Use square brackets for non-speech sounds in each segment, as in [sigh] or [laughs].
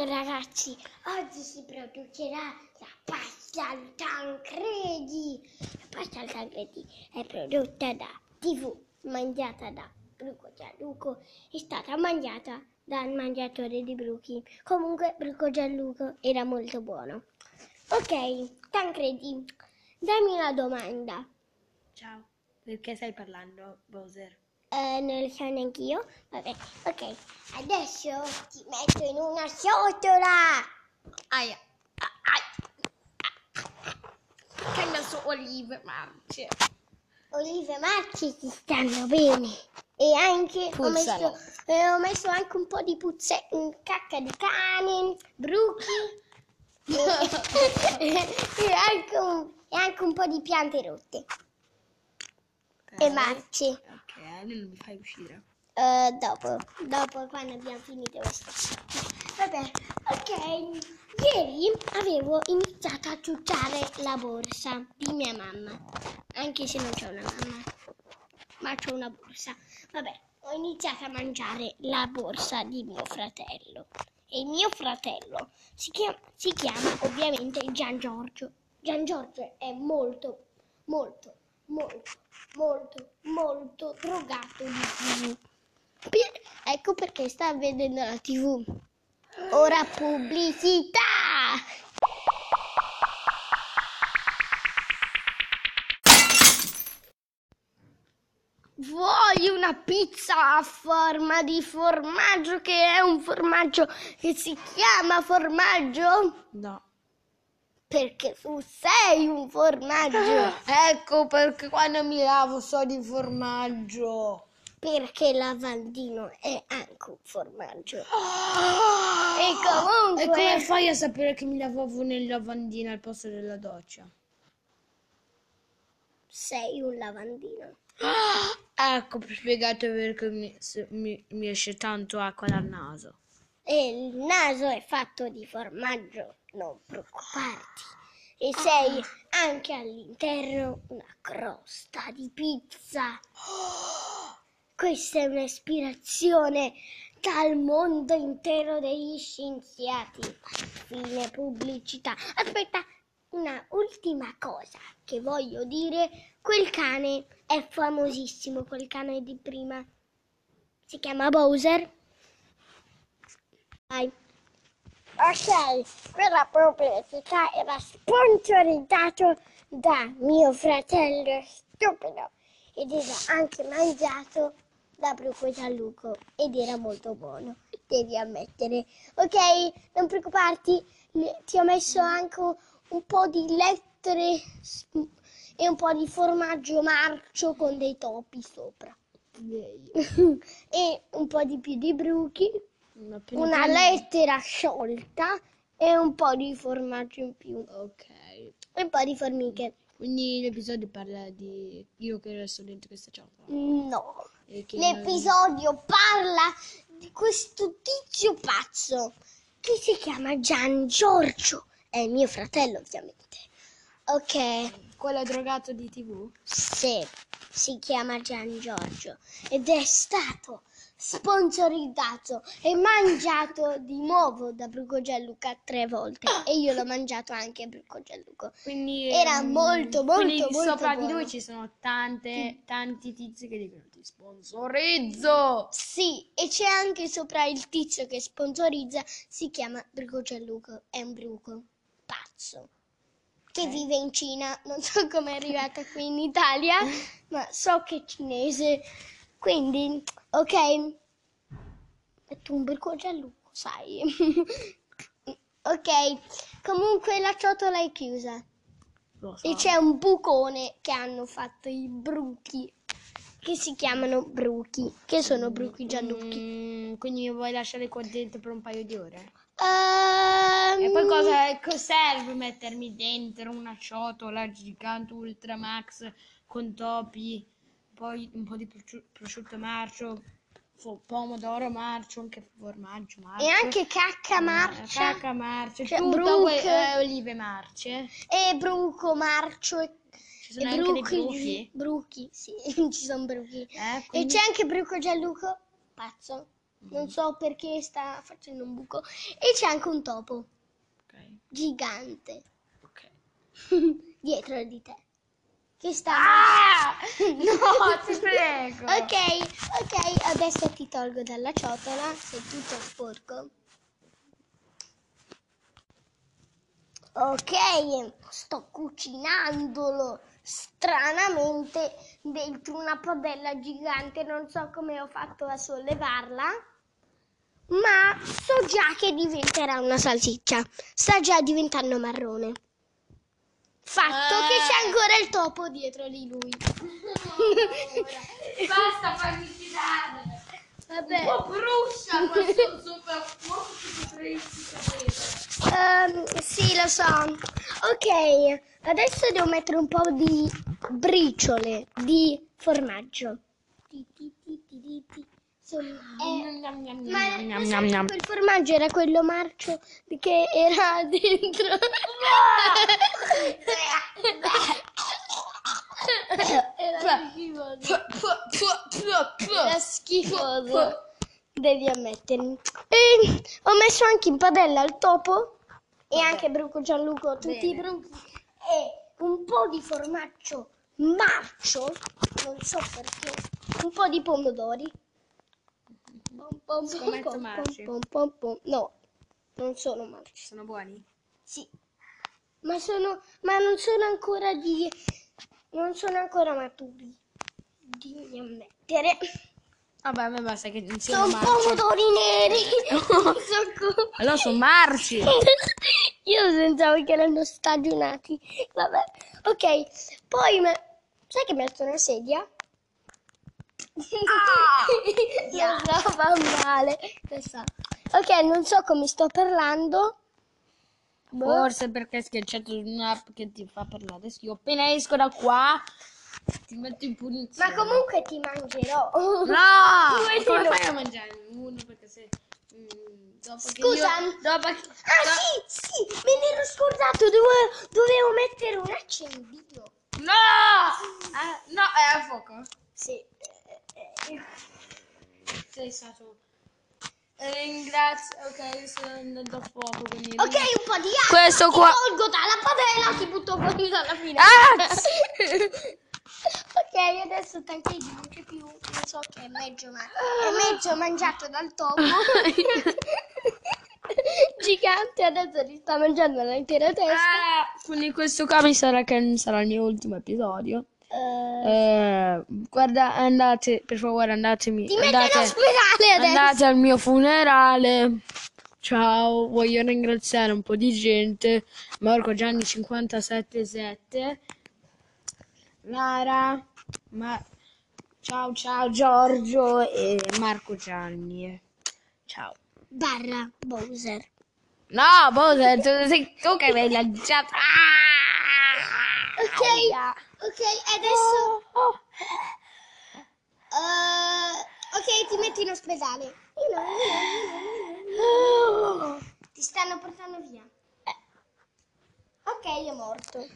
Ok ragazzi, oggi si producerà la pasta al Tancredi. La pasta al Tancredi è prodotta da TV, mangiata da Bruco Gianluco, è stata mangiata dal mangiatore di Bruchi. Comunque Bruco Gianluco era molto buono. Ok, Tancredi, dammi una domanda. Ciao, perché stai parlando, Bowser? Eh, non lo so neanch'io. Vabbè, ok. Adesso ti metto in una ciotola. Aia. Che ne so, olive marce. Olive marce ti stanno bene. E anche ho messo, eh, ho messo anche un po' di puzze, cacca di cane, bruchi [laughs] [laughs] e anche un, e anche un po' di piante rotte e marce. Ok, non mi fai uscire. Eh, dopo, dopo quando abbiamo finito questo. Vabbè, ok. Ieri avevo iniziato a ciucciare la borsa di mia mamma, anche se non c'è una mamma, ma c'è una borsa. Vabbè, ho iniziato a mangiare la borsa di mio fratello. E mio fratello si chiama, si chiama ovviamente Gian Giorgio. Gian Giorgio è molto, molto, molto, molto, molto drogato di TV. Ecco perché sta vedendo la TV. Ora pubblicità! Vuoi una pizza a forma di formaggio che è un formaggio che si chiama formaggio? No. Perché tu sei un formaggio. [laughs] Ecco perché quando mi lavo so di formaggio. Perché lavandino è anche un formaggio. E E comunque... come fai a sapere che mi lavavo nel lavandino al posto della doccia? Sei un lavandino. Ecco, spiegato perché mi, mi- mi esce tanto acqua dal naso. E il naso è fatto di formaggio, non preoccuparti. E sei anche all'interno una crosta di pizza. [gasps] Questa è un'ispirazione dal mondo intero degli scienziati. Fine pubblicità. Aspetta, una ultima cosa che voglio dire. Quel cane è famosissimo, quel cane di prima. Si chiama Bowser. Vai. Ok, quella pubblicità era sponsorizzato da mio fratello stupido ed era anche mangiato da Bruco Gianluco ed era molto buono, devi ammettere. Ok, non preoccuparti, ti ho messo anche un po' di lettere e un po' di formaggio marcio con dei topi sopra [laughs] e un po' di più di bruchi Una lettera sciolta e un po' di formaggio in più Ok. e un po' di formiche. Quindi l'episodio parla di io che resto dentro questa ciotola. No, l'episodio parla di questo tizio pazzo che si chiama Gian Giorgio, è mio fratello ovviamente. Ok, Quello drogato di TV? sì, si chiama Gian Giorgio ed è stato sponsorizzato e mangiato di nuovo da Bruco Gianluca tre volte e io l'ho mangiato anche a Bruco Gianluca. Quindi Era ehm, molto, molto, quindi molto sopra di buono. noi ci sono tante, tanti tizi che dicono ti sponsorizzo. Sì, e c'è anche sopra il tizio che sponsorizza, si chiama Bruco Gianluca, è un bruco pazzo che vive in Cina, non so come è arrivata qui in Italia, [laughs] ma so che è cinese. Quindi, ok, tu un Bruco Gianluca, sai. [laughs] ok, comunque la ciotola è chiusa so. e c'è un bucone che hanno fatto i bruchi, che si chiamano bruchi, che sono bruchi Gianlucchi. Mm, quindi mi vuoi lasciare qua dentro per un paio di ore? Ehm, E poi cosa co- serve mettermi dentro una ciotola gigante Ultra Max con topi, poi un po' di prosciu- prosciutto marcio, pomodoro marcio, anche formaggio marcio. E anche cacca eh, marcia cacca marcia, Cioè, tutto bruc- que- eh, olive marce. e bruco marcio e, Ci sono e anche dei bruchi. bruchi. Bruchi, sì, [laughs] ci sono bruchi. Eh, E quindi- c'è anche Bruco Gianluco, pazzo, Non so perché sta facendo un buco. E c'è anche un topo Ok, gigante ok. [laughs] dietro di te. Che sta... Ah! No, [laughs] ti prego. Ok, ok, adesso ti tolgo dalla ciotola, sei tutto sporco. Ok, sto cucinandolo stranamente dentro una padella gigante, non so come ho fatto a sollevarla, ma so già che diventerà una salsiccia. Sta già diventando marrone. Fatto che c'è ancora il topo dietro di lui. [laughs] Basta farmi tirare. Vabbè. Un po' bruscia questo super fuoco sapere. Ehm, sì, lo so. Ok, adesso devo mettere un po' di briciole di formaggio. Ti, ti, ti, Insomma, è- Ma quel formaggio era quello marcio che era [laughs] dentro. era schifoso. Devi ammettermi. E ho messo anche in padella il topo e anche Bruco Gianluco, tutti i bruchi. E un po' di formaggio marcio, non so perché, un po' di pomodori. Scommetto marci. No, non sono marci. Sono buoni? Sì, ma, sono, ma non sono ancora di... non sono ancora maturi. Devi ammettere. Vabbè, a me basta che non siano Sono marci. pomodori neri. [laughs] [laughs] Sono Allora sono marci. [laughs] Io pensavo che erano stagionati. Vabbè, ok. Poi, me- sai che metto una sedia? Ah! [laughs] Lo so, fa male. Lo so. Ok, non so come sto parlando. Boh. Forse perché hai schiacciato un'app che ti fa parlare. Adesso io appena esco da qua ti metto in punizione. Ma comunque ti mangerò. No! [laughs] Come di fai a no. mangiare uno? Perché se... mm, dopo che Scusa. io- dopo che... Ah sì, sì, me ne ero scordato, dovevo, dovevo mettere un accendino. No! Ah, no, è a fuoco. Sì. Eh, eh, Sei stato... Ringrazio. Ok, sono andato a fuoco. Quindi... Ok, un po' di acqua. Questo ti qua- tolgo dalla padella, ti butto fuori dalla finestra. Ah! [laughs] ok, adesso Tancredi non c'è più, non so che è mezzo, ma è mezzo mangiato dal topo. [laughs] Gigante, adesso ti sta mangiando l'intera testa. Ah, quindi questo qua mi sarà che non sarà il mio ultimo episodio. Eh, guarda, andate, per favore, andatemi. ti andate, andate al mio funerale. Ciao, voglio ringraziare un po' di gente. Marco Gianni 577. Lara. Ma... Ciao, ciao Giorgio e Marco Gianni. Ciao. Barra Bowser. No, Bowser, tu sei tu che mi hai lanciato. Ah! Ok. Ok, adesso... Oh. eh, ok, ti metto in ospedale. Io no, io no, io no. Ti stanno portando via. Ok, è morto.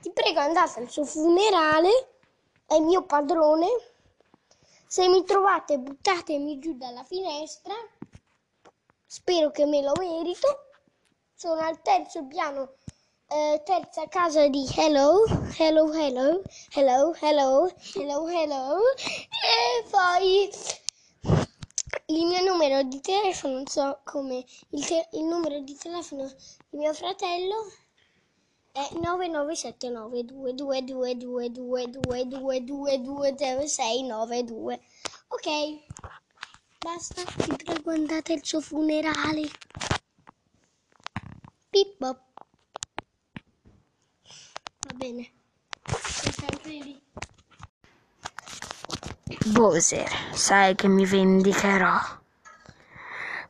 Ti prego, andate al suo funerale. È mio padrone. Se mi trovate, buttatemi giù dalla finestra. Spero che me lo merito. Sono al terzo piano, eh, terza casa di Hello, Hello, Hello, Hello, Hello, Hello, Hello. E poi il mio numero di telefono, non so come, il, te- il numero di telefono di mio fratello è 997922222222220692. Ok, basta, ti prego andate al suo funerale. Pippo. Va bene. Sei sempre lì. Bowser, sai che mi vendicherò.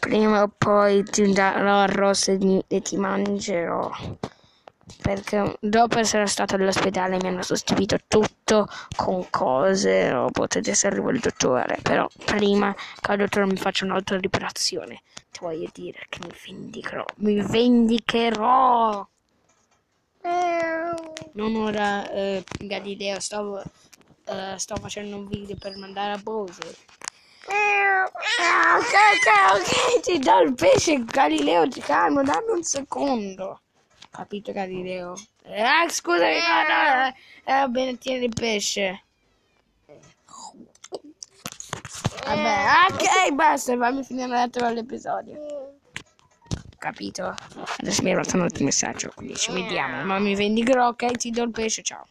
Prima o poi ti darò arrosto e ti- mangerò. Perché dopo essere stato all'ospedale mi hanno sostituito tutto con cose, o potete se arriva il dottore. Però prima che il dottore mi faccia un'autoriparazione, ti voglio dire che mi vendicherò. Mi vendicherò! Non ora, eh, Galileo, stavo, eh, sto facendo un video per mandare a Bowser. Ok, ok, ok, ti do il pesce, Galileo, ti calmo, dammi un secondo. Capito, Galileo? Ah, scusami, no, no, eh, va bene, tieni il pesce. Vabbè, ok, basta, fammi finire l'altro l'episodio capito? Adesso mi è arrivato un altro messaggio, quindi ci vediamo. Ma mi vendi grocca e ti do il pesce, ciao.